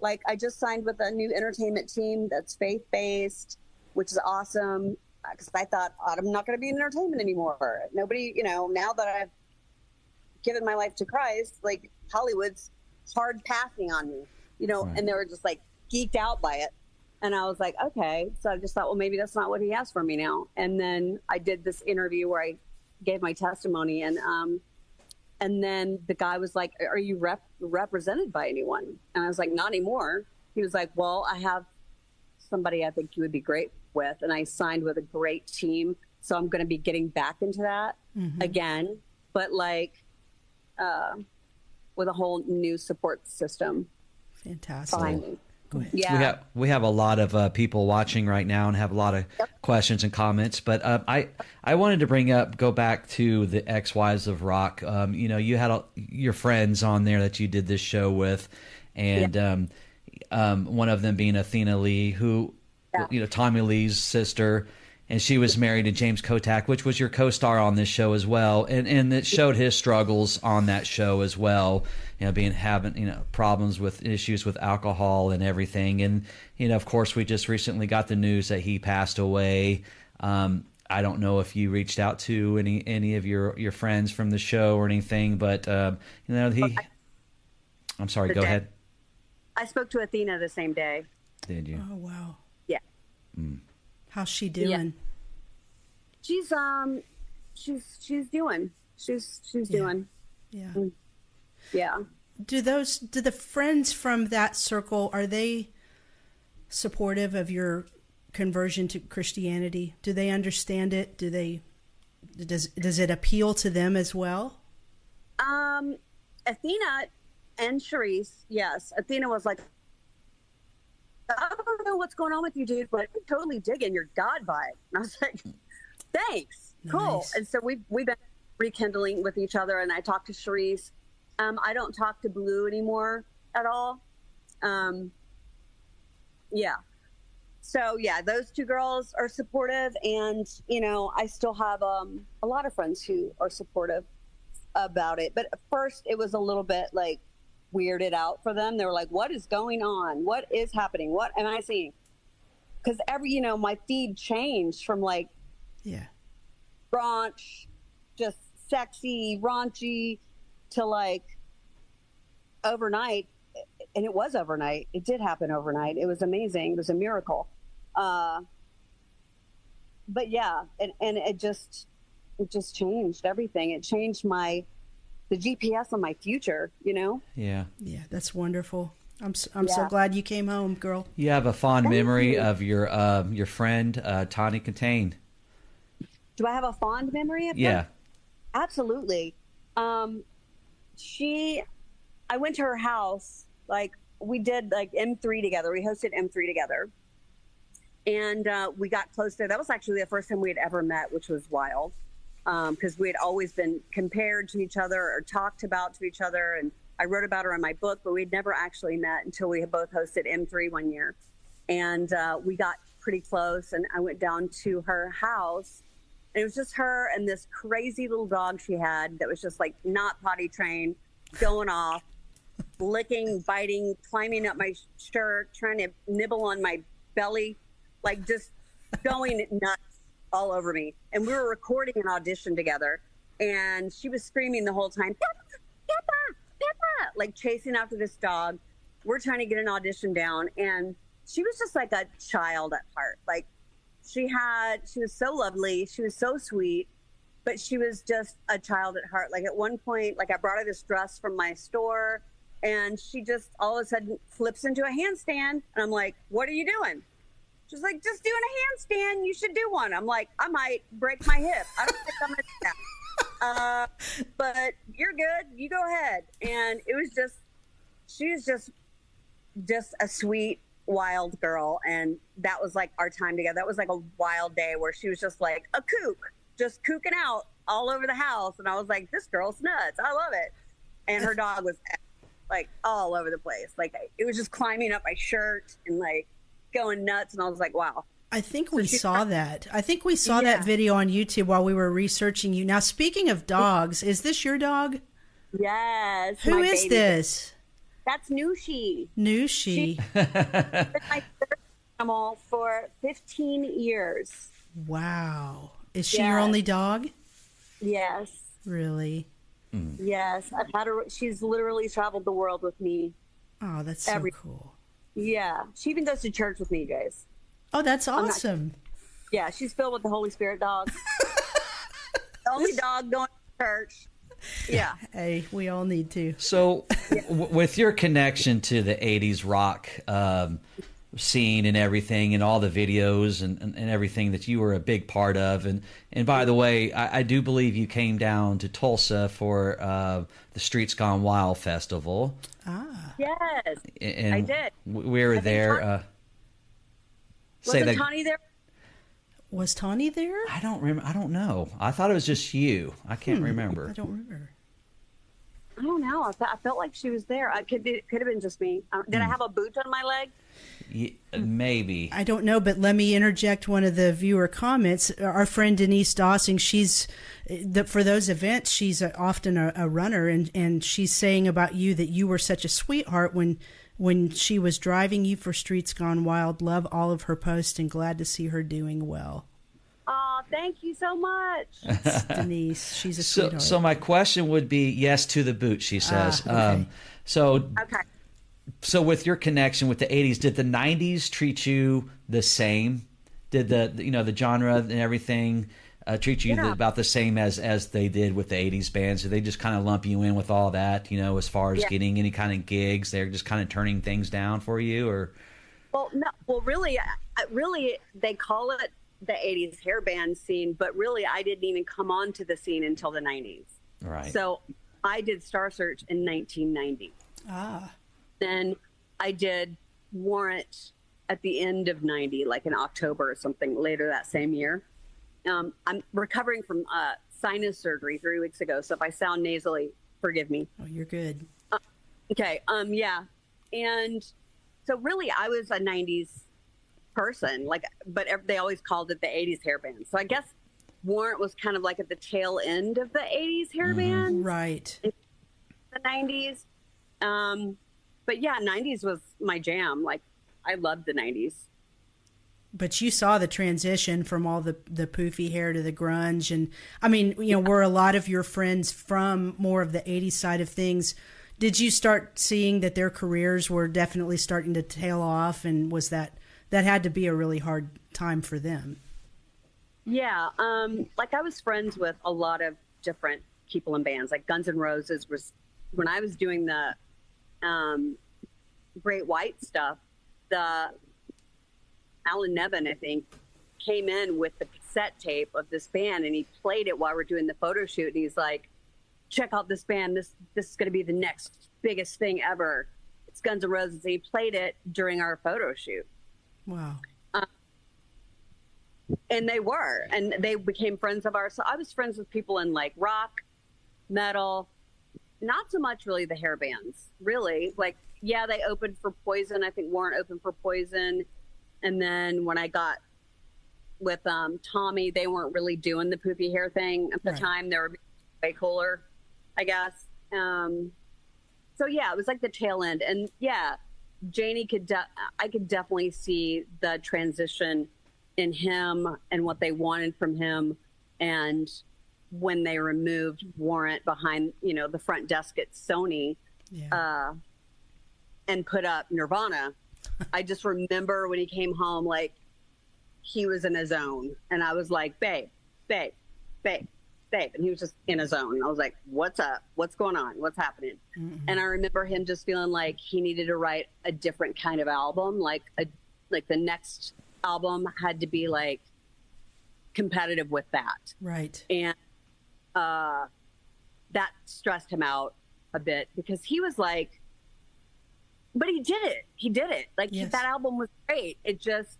Like I just signed with a new entertainment team that's faith based, which is awesome. Because I thought I'm not going to be in entertainment anymore. Nobody, you know, now that I've given my life to Christ, like Hollywood's hard passing on me, you know, right. and they were just like geeked out by it. And I was like, okay. So I just thought, well, maybe that's not what he has for me now. And then I did this interview where I gave my testimony, and um, and then the guy was like, "Are you rep- represented by anyone?" And I was like, "Not anymore." He was like, "Well, I have somebody I think you would be great with, and I signed with a great team, so I'm going to be getting back into that mm-hmm. again, but like uh, with a whole new support system." Fantastic. Behind me. Yeah. We have we have a lot of uh, people watching right now and have a lot of yep. questions and comments. But uh, I I wanted to bring up go back to the ex wives of rock. Um, you know, you had a, your friends on there that you did this show with, and yeah. um, um, one of them being Athena Lee, who yeah. you know Tommy Lee's sister and she was married to James Kottak, which was your co-star on this show as well, and and it showed his struggles on that show as well. You know, being having you know problems with issues with alcohol and everything, and you know, of course, we just recently got the news that he passed away. Um, I don't know if you reached out to any any of your your friends from the show or anything, but um, you know he. I'm sorry. Go day. ahead. I spoke to Athena the same day. Did you? Oh wow. Mm. How's she doing? Yeah. She's um she's she's doing. She's she's yeah. doing. Yeah. Mm. Yeah. Do those do the friends from that circle are they supportive of your conversion to Christianity? Do they understand it? Do they does does it appeal to them as well? Um Athena and Cherise, yes. Athena was like, know what's going on with you, dude, but I'm totally digging your God vibe. And I was like, thanks, nice. cool. And so we've we've been rekindling with each other. And I talked to Cherise Um, I don't talk to Blue anymore at all. Um, yeah. So yeah, those two girls are supportive, and you know, I still have um, a lot of friends who are supportive about it. But at first, it was a little bit like weirded out for them. They were like, "What is going on? What is happening? What am I seeing?" Because every, you know, my feed changed from like Yeah. raunch, just sexy, raunchy, to like overnight. And it was overnight. It did happen overnight. It was amazing. It was a miracle. Uh, but yeah, and, and it just it just changed everything. It changed my the GPS on my future. You know. Yeah. Yeah, that's wonderful. I'm s- I'm so glad you came home, girl. You have a fond Thank memory you. of your um, your friend uh, Tawny Kitaen. Do I have a fond memory of her? Yeah. Absolutely. Um, she, I went to her house. Like we did like M3 together. We hosted M3 together, and uh, we got close there. That was actually the first time we had ever met, which was wild, because we had always been compared to each other or talked about to each other. And I wrote about her in my book, but we'd never actually met until we had both hosted M3 one year, and uh, we got pretty close. And I went down to her house and it was just her and this crazy little dog she had that was just like not potty trained, going off, licking, biting, climbing up my shirt, trying to nibble on my belly, like just going nuts all over me. And we were recording an audition together, and she was screaming the whole time, Peppa, Peppa, Peppa, like chasing after this dog. We're trying to get an audition down, and she was just like a child at heart. Like she had she was so lovely she was so sweet but she was just a child at heart like at one point like i brought her this dress from my store and she just all of a sudden flips into a handstand and i'm like what are you doing she's like just doing a handstand. You should do one. I'm like i might break my hip. I don't think i'm gonna do that. Uh, but you're good. You go ahead. And it was just she was just just a sweet wild girl. And that was like our time together. That was like a wild day where she was just like a kook just kooking out all over the house. And i was like this girl's nuts. I love it. And her dog was like all over the place. Like it was just climbing up my shirt and like going nuts and i was like wow I think we saw that. I think we saw Yeah. that video on YouTube while we were researching you. Now, speaking of dogs, is this your dog? yes Who is baby. this? that's nushi Nushi. my animal for 15 years Wow. Is she your only dog? yes Really? yes i've had her she's literally traveled the world with me Oh, that's so Every- cool. Yeah, she even goes to church with me, you guys. Oh, that's not- awesome. Yeah, she's filled with the Holy Spirit dog. the only dog going to church. Yeah. Hey, we all need to. So, w- with your connection to the '80s rock um, scene and everything, and all the videos and, and, and everything that you were a big part of, and and by the way, I, I do believe you came down to Tulsa for uh, the Streets Gone Wild festival. Ah. Yes. And I did. We were think there. Tawny- Uh, say Wasn't that. Tawny there? Was Tawny there? I don't remember. I don't know. I thought it was just you. I can't remember. I don't remember. I don't know. I, fe- I felt like she was there. I could be, could have been just me. Uh, Did I have a boot on my leg? Y- maybe. I don't know, but let me interject one of the viewer comments. Our friend Denise Dossing, she's the, for those events, she's a, often a, a runner, and, and she's saying about you that you were such a sweetheart when when she was driving you for Streets Gone Wild. Love all of her posts and glad to see her doing well. Oh, thank you so much. Denise, she's a So, sweetheart. so my question would be yes to the boot. She says. Ah, okay. um, so, Okay. So with your connection with the '80s, did the '90s treat you the same? Did the you know the genre and everything uh, treat you Yeah. about the same as as they did with the '80s bands? Did they just kind of lump you in with all that? You know, as far as Yeah. getting any kind of gigs, they're just kind of turning things down for you, or Well, no. Well, really, I- I- really, they call it the '80s hair band scene, but really, I didn't even come onto the scene until the '90s. right? So I did Star Search in 1990. ah, Then I did Warrant at the end of 90, like in October or something later that same year. Um, I'm recovering from uh, sinus surgery three weeks ago. So if I sound nasally, Forgive me. Oh, you're good. Okay. Um. Yeah. And so really, I was a '90s person. Like, but they always called it the '80s hair band. So I guess Warrant was kind of like at the tail end of the '80s hair band, Right. the '90s. Um. But yeah, '90s was my jam. Like, I loved the '90s. But you saw the transition from all the the poofy hair to the grunge, and I mean, you know, were a lot of your friends from more of the '80s side of things? Did you start seeing that their careers were definitely starting to tail off, and was that that had to be a really hard time for them? Yeah, um, like I was friends with a lot of different people in bands. Like Guns N' Roses was when I was doing the um, Great White stuff. The Alan Niven, I think, came in with the cassette tape of this band, and he played it while we are doing the photo shoot. And he's like, "Check out this band. This this is going to be the next biggest thing ever. It's Guns N' Roses." He played it during our photo shoot Wow. and they were and they became friends of ours so i was friends with people in like rock metal not so much really the hair bands really. Like yeah they opened for poison. I think warrant opened for poison. And then when i got with um, tommy they weren't really doing the poopy hair thing at the Right. time. They were way cooler i guess. Um, so yeah it was like the tail end. And yeah Jani could de- i could definitely see the transition in him and what they wanted from him. And when they removed warrant behind you know the front desk at sony Yeah. uh, and put up nirvana i just remember when he came home like he was in his zone and i was like babe babe babe babe. And he was just in his zone and i was like what's up? What's going on? What's happening? And i remember him just feeling like he needed to write a different kind of album like a like the next album had to be like competitive with that. Right. and uh, that stressed him out a bit because he was like, but he did it. He did it. Like Yes. that album was great. It just,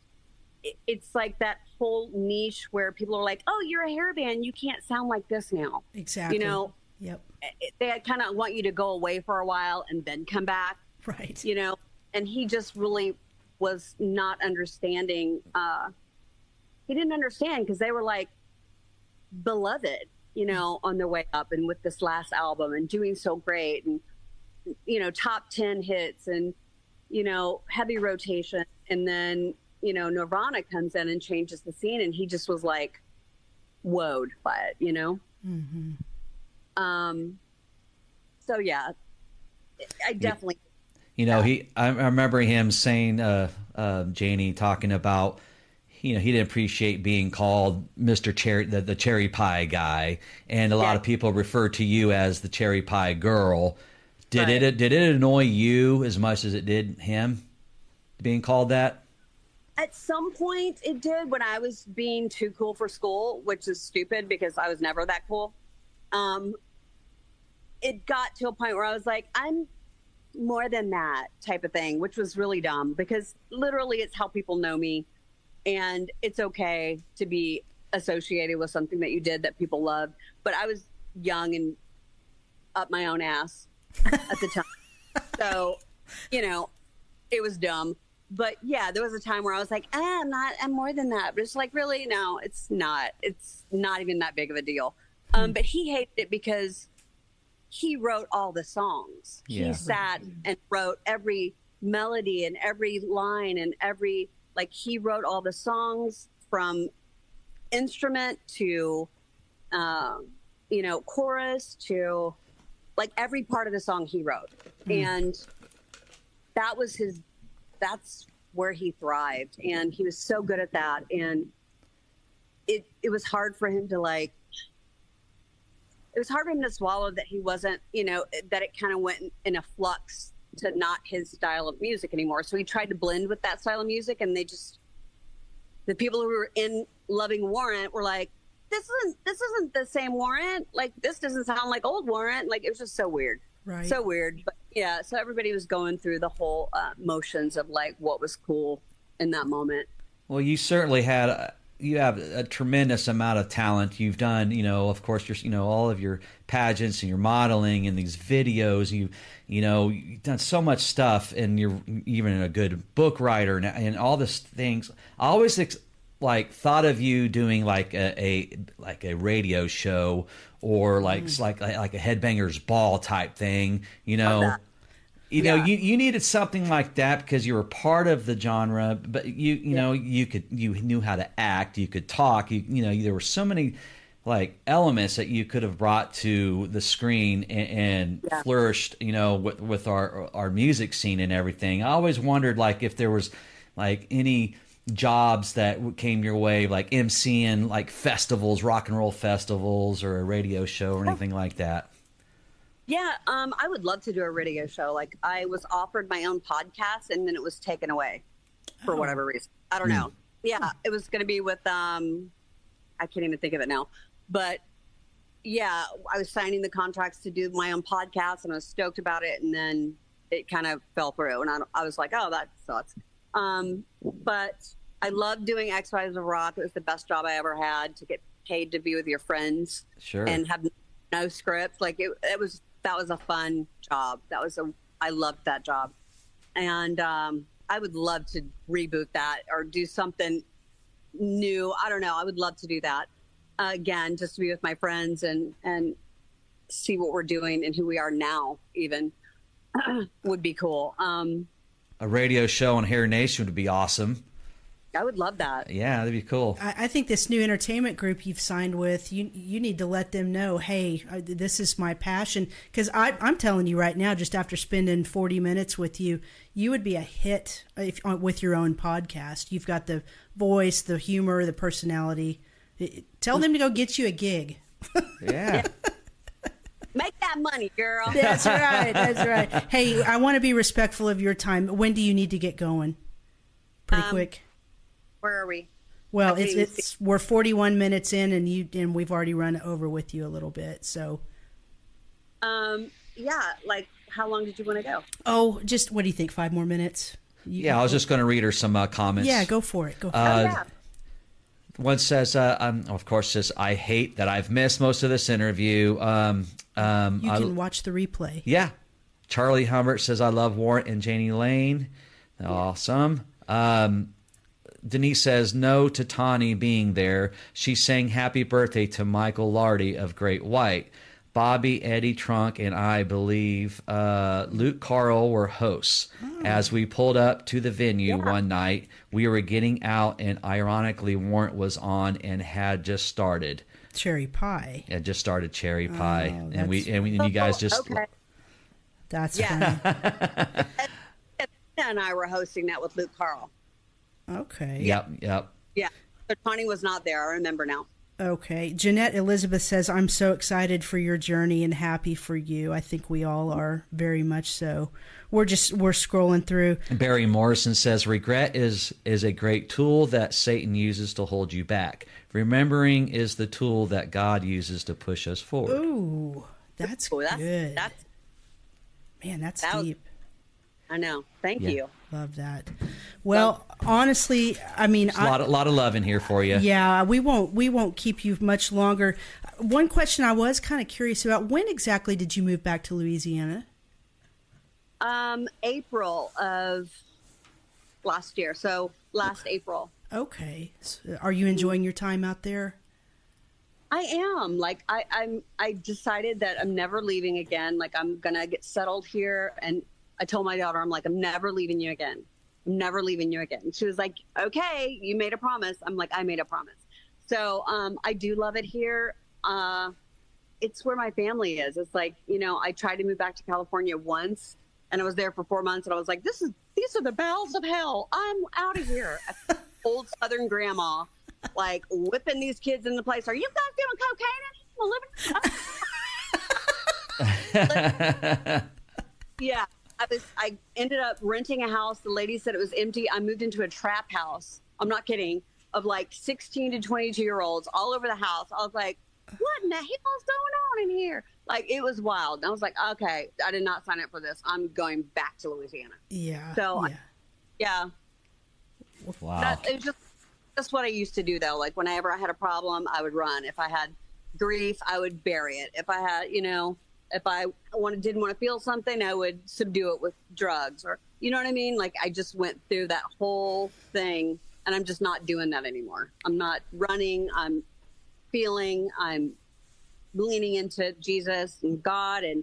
it, it's like that whole niche where people are like, "Oh, you're a hair band. You can't sound like this now." Exactly. You know, Yep. it, they kind of want you to go away for a while and then come back Right. you know and he just really was not understanding uh he didn't understand because they were like beloved you know on their way up and with this last album and doing so great and you know top 10 hits and you know heavy rotation. And then you know nirvana comes in and changes the scene and he just was like woed by it you know? Um so yeah. I definitely You know, he I I remember him saying, uh, uh, Jani talking about, you know, he didn't appreciate being called Mr. Cherry, the, the cherry pie guy, and a lot of people refer to you as the cherry pie girl. Did Right. it did it annoy you as much as it did him being called that? At some point, it did when I was being too cool for school, which is stupid because I was never that cool. Um, it got to a point where I was like, I'm more than that type of thing, which was really dumb because literally it's how people know me. And it's okay to be associated with something that you did that people loved. But I was young and up my own ass at the time. so, you know, it was dumb. But yeah, there was a time where I was like, eh, I'm not, I'm more than that. But it's like, really? No, it's not. It's not even that big of a deal. Um, but he hated it because he wrote all the songs. Yeah. He sat and wrote every melody and every line and every, like, he wrote all the songs from instrument to, um, you know, chorus to like every part of the song he wrote. And that was his, that's where he thrived. And he was so good at that. And it, it was hard for him to like, it was hard for him to swallow that he wasn't, you know, that it kind of went in, in a flux to not his style of music anymore. So he tried to blend with that style of music, and they just, the people who were in loving Warrant were like, "This isn't, this isn't the same Warrant. Like this doesn't sound like old Warrant. Like it was just so weird, Right. so weird." But yeah, so everybody was going through the whole uh, motions of like what was cool in that moment. Well, you certainly had a, you have a tremendous amount of talent. You've done, you know, of course, your, you know, all of your pageants and your modeling and these videos. You, you know, you've done so much stuff, and you're even a good book writer and, and all this things. I always ex- like thought of you doing like a, a like a radio show or like Mm. like like a headbangers ball type thing. You know. You know, Yeah. you, you needed something like that because you were part of the genre, but you you know you could you knew how to act, you could talk, you you know there were so many like elements that you could have brought to the screen and, and Yeah. flourished, you know, with with our our music scene and everything. I always wondered like if there was like any jobs that came your way like MCing like festivals, rock and roll festivals or a radio show or anything like that. Yeah, um, I would love to do a radio show. Like I was offered my own podcast, and then it was taken away for Oh. whatever reason. I don't know. Yeah, it was going to be with um, I can't even think of it now. But yeah, I was signing the contracts to do my own podcast, and I was stoked about it, and then it kind of fell through, and I, I was like, oh, that sucks. Um, but I love doing X Files of Rock. It was the best job I ever had to get paid to be with your friends Sure. and have no script. Like it, it was that was a fun job. That was a I loved that job, and um, I would love to reboot that or do something new. I don't know. I would love to do that uh, again, just to be with my friends and and see what we're doing and who we are now. Even would be cool. Um, a radio show on Hair Nation would be awesome. I would love that. Yeah, that'd be cool. I, I think this new entertainment group you've signed with, you you need to let them know, hey, uh, this is my passion. Because I'm telling you right now, just after spending 40 minutes with you, you would be a hit if, uh, with your own podcast. You've got the voice, the humor, the personality. Tell them to go get you a gig. Yeah. Make that money, girl. That's right. That's right. Hey, I want to be respectful of your time. When do you need to get going? Pretty Um, quick. Where are we? Well, it's, it's we're 41 minutes in, and you and we've already run over with you a little bit. So, Um, yeah, like how long did you want to go? oh, just what do you think? Five more minutes? You- Yeah, I was just going to read her some uh, comments. Yeah, go for it. Go. For oh, it. yeah. One says, uh, um, of course, says, I hate that I've missed most of this interview. Um, um, You I- can watch the replay. yeah. Charlie Humbert says, I love Warrant and Jani Lane. Awesome. Um, Denise says, no to Tawny being there. She's saying happy birthday to Michael Lardie of Great White. Bobbie, Eddie Trunk, and I believe uh, Luke Carl were hosts. As we pulled up to the venue one night, we were getting out, and ironically, Warrant was on and had just started. Cherry pie. Had just started Cherry Pie, Oh, and we and, we, and you guys just okay. That's Yeah. funny. and I were hosting that with Luke Carl. Okay. yep yep. Yeah. So Tawny was not there. I remember now. Okay. Jeanette Elizabeth says, I'm so excited for your journey and happy for you. I think we all are very much so. We're just, we're scrolling through. Barry Morrison says regret is is a great tool that Satan uses to hold you back. Remembering is the tool that God uses to push us forward. Ooh, that's Oh, that's good. that's Man, that's that was- deep. I know. Thank Yeah. you. Love that. Well, honestly, I mean, a lot, a lot of love in here for you. yeah, we won't we won't keep you much longer. One question I was kind of curious about: When exactly did you move back to Louisiana? Um, April of last year. So last April. Okay, So are you enjoying your time out there? I am like I, I'm. I decided that I'm never leaving again. Like I'm gonna get settled here, and I told my daughter, I'm like, I'm never leaving you again. I'm never leaving you again. She was like, Okay, you made a promise. I'm like, I made a promise. So um, I do love it here. Uh, it's where my family is. It's like you know, I tried to move back to California once, and I was there for four months, and I was like, This is these are the bowels of hell. I'm out of here. Old Southern grandma like whipping these kids in the place. Are you guys doing cocaine? Yeah, I was. I ended up renting a house. The lady said it was empty. I moved into a trap house. I'm not kidding. Of like 16 to 22 year olds all over the house. I was like, what in the hell's going on in here? Like it was wild. And I was like, okay, I did not sign up for this. I'm going back to Louisiana. Yeah. So, I- yeah. Yeah, Wow. that, it was just that's what I used to do though. Like whenever I had a problem, I would run. If I had grief, I would bury it. If I had, you know, if I wanted, didn't want to feel something, I would subdue it with drugs or, you know what I mean? Like I just went through that whole thing and I'm just not doing that anymore. I'm not running. I'm feeling, I'm leaning into Jesus and God and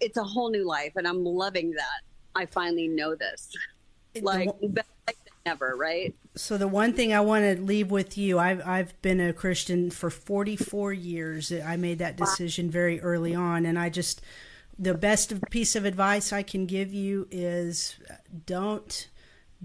it's a whole new life and I'm loving that. I finally know this. Like, right? So the one thing I want to leave with you, I've I've been a Christian for 44 years. I made that decision very early on, and I just the best piece of advice I can give you is uh, don't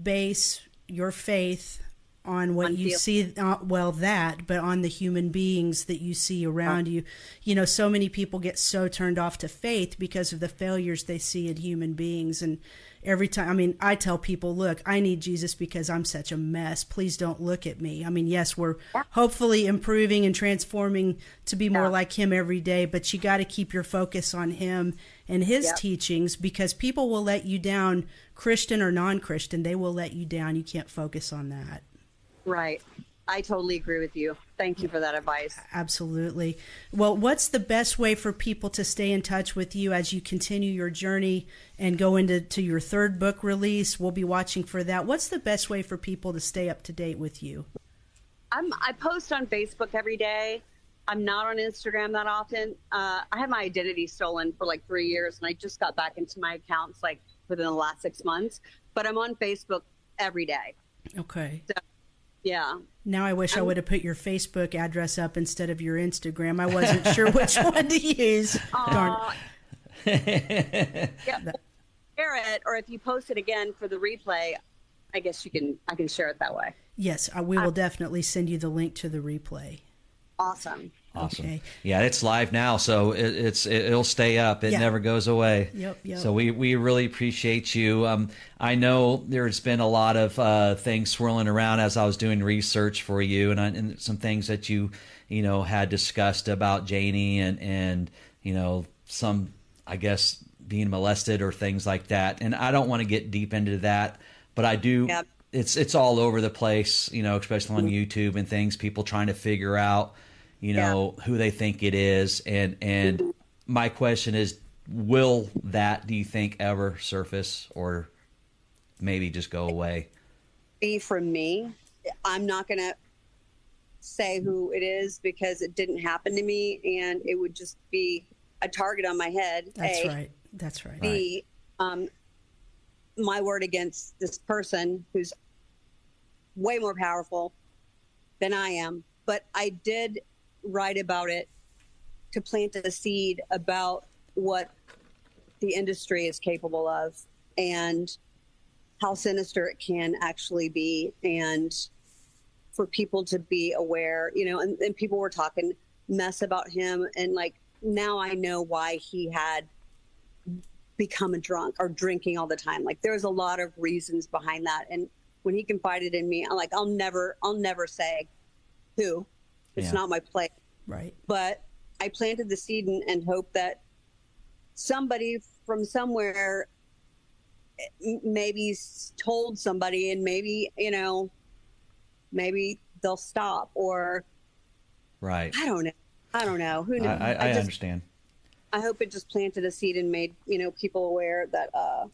base your faith on what On you feel- see uh, well that but on the human beings that you see around you. You know so many people get so turned off to faith because of the failures they see in human beings. And every time i mean i tell people look i need jesus because i'm such a mess. Please don't look at me. I mean yes we're hopefully improving and transforming to be more Yeah. like him every day but you got to keep your focus on him and his Yep. teachings because people will let you down christian or non-christian they will let you down. You can't focus on that Right. I totally agree with you. Thank you for that advice. Absolutely. Well, what's the best way for people to stay in touch with you as you continue your journey and go into to your third book release? We'll be watching for that. What's the best way for people to stay up to date with you? I'm I post on Facebook every day. I'm not on Instagram that often. Uh, I had my identity stolen for like three years, and I just got back into my accounts like within the last six months. But I'm on Facebook every day. Okay. Yeah. Now I wish I would have put your Facebook address up instead of your Instagram. I wasn't sure which one to use. Darn. Uh, yeah. well, Share it, or if you post it again for the replay, I guess you can. I can share it that way. Yes, I, we will definitely send you the link to the replay. Awesome. Awesome. Okay. Yeah, it's live now, so it, it's it, it'll stay up. It Yeah. never goes away. Yep, yep. So we we really appreciate you. Um, I know there's been a lot of uh, things swirling around as I was doing research for you, and, I, and some things that you you know had discussed about Jani and and you know some I guess being molested or things like that. And I don't want to get deep into that, but I do. Yep. It's it's all over the place, you know, especially on YouTube and things. People trying to figure out you know who they think it is and and my question is will that do you think ever surface or maybe just go away be from me. I'm not going to say who it is because it didn't happen to me and it would just be a target on my head. That's A. right. That's right. B, um, my word against this person who's way more powerful than I am. But I did write about it to plant a seed about what the industry is capable of and how sinister it can actually be and for people to be aware you know and, and people were talking mess about him and like now i know why he had become a drunk or drinking all the time. Like there's a lot of reasons behind that. And when he confided in me i'm like i'll never i'll never say who it's Yeah. not my place Right. but I planted the seed and, and hope that somebody from somewhere maybe told somebody and maybe you know maybe they'll stop or right I don't know I don't know who i, knows I, I just understand I hope it just planted a seed and made you know people aware that uh,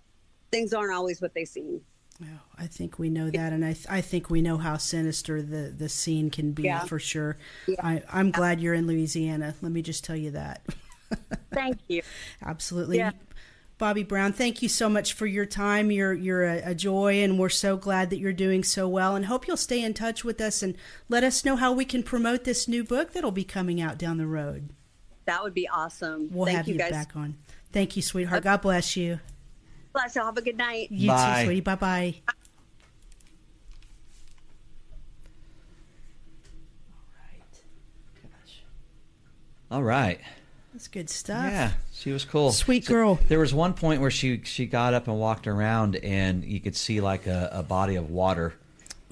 things aren't always what they seem. Well, I think we know that, and I, th- I think we know how sinister the, the scene can be Yeah. for sure. Yeah. I, I'm glad you're in Louisiana. Let me just tell you that. Thank you. Absolutely. Yeah. Bobbie Brown, thank you so much for your time. You're you're a, a joy, and we're so glad that you're doing so well. And hope you'll stay in touch with us and let us know how we can promote this new book that'll be coming out down the road. That would be awesome. We'll Thank have you you back on. Thank you, sweetheart. God bless you. Bless you. Have a good night. You Bye. too, sweetie. Bye bye. all right That's good stuff. yeah she was cool Sweet girl. there was one point where she she got up and walked around and you could see like a, a body of water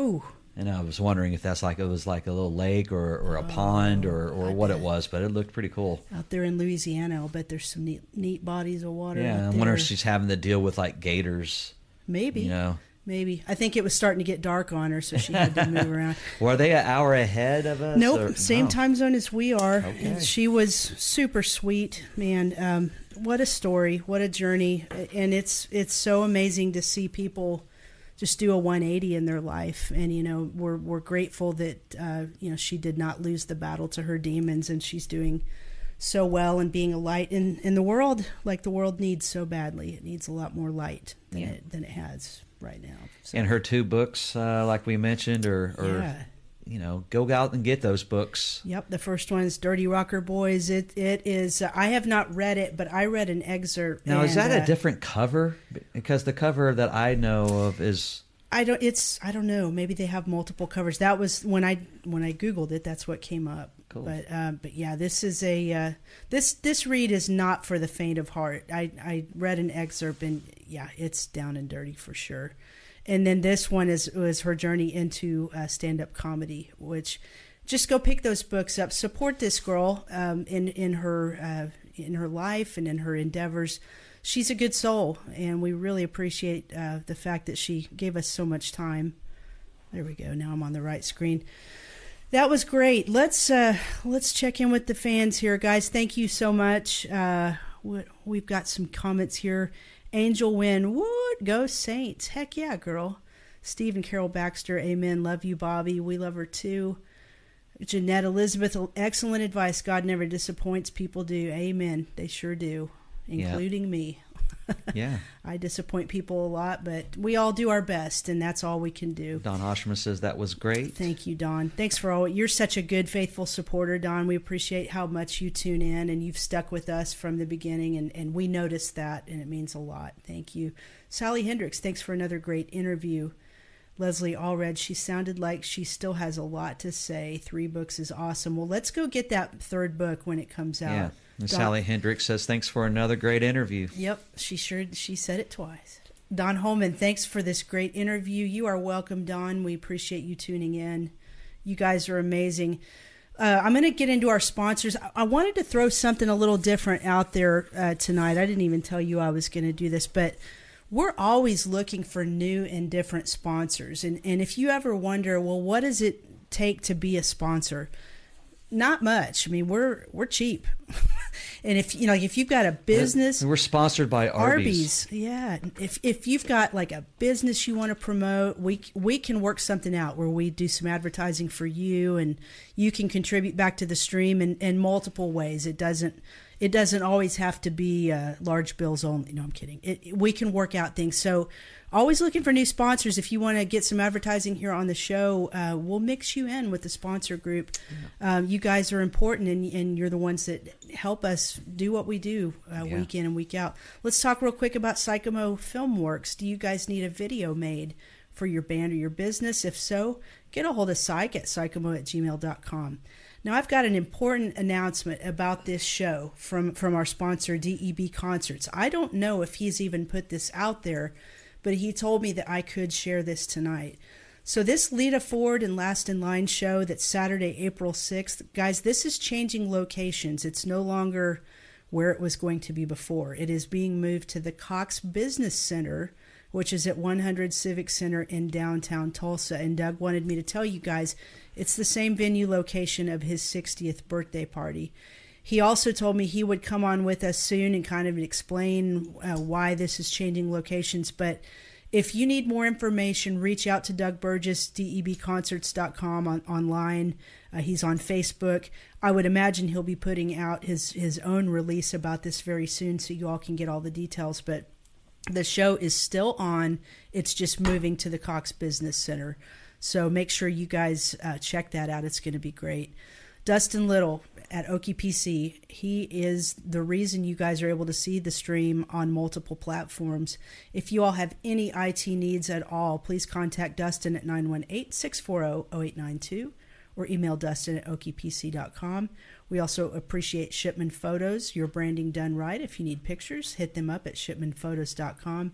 Ooh. And i was wondering if that's like it was like a little lake or, or a pond or, or what it was but it looked pretty cool Out there in Louisiana, I'll bet there's some neat, neat bodies of water. yeah i wonder if she's having to deal with like gators maybe. you know maybe. I think it was starting to get dark on her, so she had to move around. Were they an hour ahead of us? Nope, or- same no. time zone as we are. Okay. And She was super sweet, man. Um, what a story, what a journey, and it's it's so amazing to see people just do a 180 in their life. And you know, we're we're grateful that uh, you know she did not lose the battle to her demons, and she's doing so well and being a light in in the world like the world needs so badly. It needs a lot more light than Yeah. it than it has right now. So, And her two books, uh, like we mentioned, or, or Yeah. You know, go out and get those books. Yep, the first one is Dirty Rocker Boys. It it is. Uh, I have not read it, but I read an excerpt. Now, is that uh, a different cover? Because the cover that I know of is I don't. It's. I don't know. Maybe they have multiple covers. That was when I when I googled it. That's what came up. Cool. But um, but yeah, this is a uh, this this read is not for the faint of heart. I I read an excerpt and yeah, it's down and dirty for sure. And then this one is was her journey into uh, stand up comedy, which just go pick those books up. Support this girl um, in in her uh, in her life and in her endeavors. She's a good soul, and we really appreciate uh, the fact that she gave us so much time. There we go. Now I'm on the right screen. That was great. Let's uh, let's check in with the fans here, guys. Thank you so much. Uh, we- we've got some comments here. Angel Win, what? Go Saints! Heck yeah, girl. Steve and Carol Baxter, amen. Love you, Bobbie. We love her too. Jeanette Elizabeth, excellent advice. God never disappoints. People do. Amen. They sure do, Yeah. including me. yeah. I disappoint people a lot, but we all do our best, and that's all we can do. Don Hoshman says that was great. Thank you, Don. Thanks for all. You're such a good, faithful supporter, Don. We appreciate how much you tune in, and you've stuck with us from the beginning, and, and we notice that, and it means a lot. Thank you. Sally Hendricks, thanks for another great interview. Leslie Allred, she sounded like she still has a lot to say. Three books is awesome. Well, let's go get that third book when it comes out. Yeah. Don- Sally Hendricks says thanks for another great interview. Yep, she sure she said it twice. Don Holman, thanks for this great interview. You are welcome, Don. We appreciate you tuning in. You guys are amazing. Uh, I'm going to get into our sponsors. I- I wanted to throw something a little different out there uh, tonight. I didn't even tell you I was going to do this, but we're always looking for new and different sponsors. And and if you ever wonder, well, what does it take to be a sponsor? Not much. I mean, we're we're cheap. and if you know, like if you've got a business, We're sponsored by Arby's. Arby's, yeah. If if you've got like a business you want to promote, we we can work something out where we do some advertising for you, and you can contribute back to the stream in, in multiple ways. It doesn't it doesn't always have to be uh, large bills only. No, I'm kidding. It, we can work out things. So always looking for new sponsors. If you want to get some advertising here on the show, uh, we'll mix you in with the sponsor group. Um, you guys are important, and, and you're the ones that help us do what we do uh, Yeah. week in and week out. Let's talk real quick about Psychomo Filmworks. Do you guys need a video made for your band or your business? If so, get a hold of psych at psychomo at gmail.com. Now, I've got an important announcement about this show from, from our sponsor, DEB Concerts. I don't know if he's even put this out there, but he told me that I could share this tonight. So, this Lita Ford and Last in Line show that's Saturday, April 6th, guys, this is changing locations. It's no longer where it was going to be before. It is being moved to the Cox Business Center, which is at 100 Civic Center in downtown Tulsa. And Doug wanted me to tell you guys it's the same venue location of his 60th birthday party. He also told me he would come on with us soon and kind of explain uh, why this is changing locations. But if you need more information, reach out to Doug Burgess, debconcerts.com on, online. Uh, he's on Facebook. I would imagine he'll be putting out his, his own release about this very soon so you all can get all the details. But the show is still on, it's just moving to the Cox Business Center. So make sure you guys uh, check that out. It's going to be great. Dustin Little at Okie PC, he is the reason you guys are able to see the stream on multiple platforms. If you all have any IT needs at all, please contact Dustin at 918 640 0892 or email Dustin at okiepc.com. We also appreciate Shipman Photos, your branding done right. If you need pictures, hit them up at shipmanphotos.com.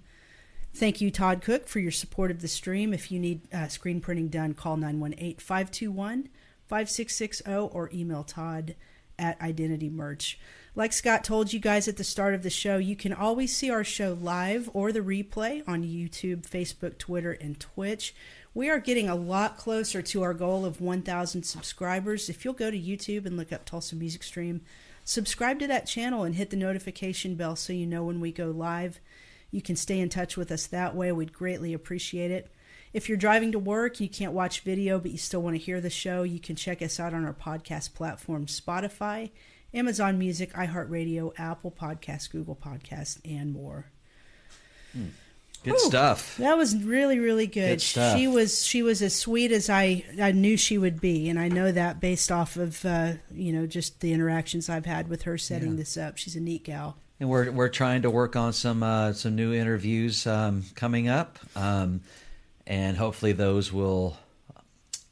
Thank you, Todd Cook, for your support of the stream. If you need uh, screen printing done, call 918 521 5660 or email Todd at Identity Merch. Like Scott told you guys at the start of the show, you can always see our show live or the replay on YouTube, Facebook, Twitter, and Twitch. We are getting a lot closer to our goal of 1,000 subscribers. If you'll go to YouTube and look up Tulsa Music Stream, subscribe to that channel and hit the notification bell so you know when we go live. You can stay in touch with us that way. We'd greatly appreciate it. If you're driving to work, you can't watch video, but you still want to hear the show, you can check us out on our podcast platform Spotify, Amazon Music, iHeartRadio, Apple Podcasts, Google Podcasts, and more. Good Whew. stuff. That was really, really good. Good stuff. She was she was as sweet as I I knew she would be, and I know that based off of uh, you know just the interactions I've had with her setting Yeah. this up. She's a neat gal. And we're we're trying to work on some uh, some new interviews um, coming up, um, and hopefully those will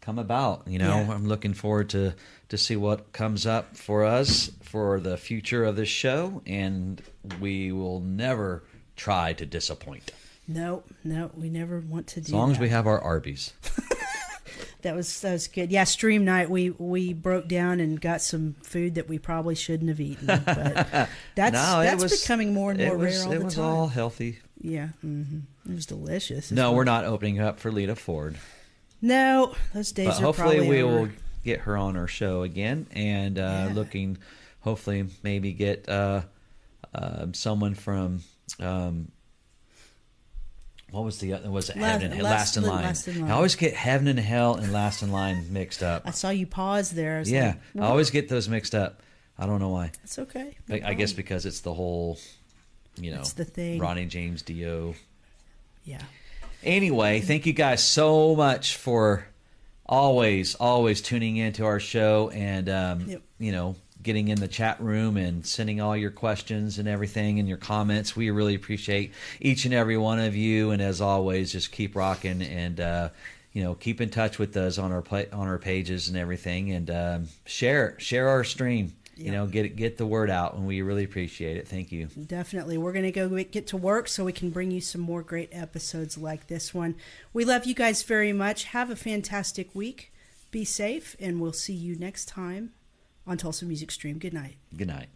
come about. You know, Yeah. I'm looking forward to to see what comes up for us for the future of this show, and we will never try to disappoint No, no, we never want to do. as long as we have our Arby's. That was that was good. Yeah, stream night. We we broke down and got some food that we probably shouldn't have eaten. But that's no, that's was becoming more and it more was, rare all It the was time. all healthy. Yeah, hmm it was delicious. No, we're not opening up for Lita Ford. No, those days but are hopefully we over. will get her on our show again and uh, Yeah. looking hopefully maybe get uh, uh, someone from um, what was the other was it La- heaven and Last- last in line. Last in Line. i always get heaven and hell and last in line mixed up I saw you pause there. I yeah like, i always get those mixed up i don't know why It's okay. no I, I guess because it's the whole you know It's the thing. ronnie james dio Yeah. Anyway, thank you guys so much for always, always tuning into our show and, um, Yep. you know, getting in the chat room and sending all your questions and everything and your comments. We really appreciate each and every one of you. And as always, just keep rocking and, uh, you know, keep in touch with us on our on our pages and everything, and um, share share our stream. You know, get get the word out, and we really appreciate it. Thank you. Definitely. We're going to go get to work so we can bring you some more great episodes like this one. We love you guys very much. Have a fantastic week. Be safe, and we'll see you next time on Tulsa Music Stream. Good night. Good night.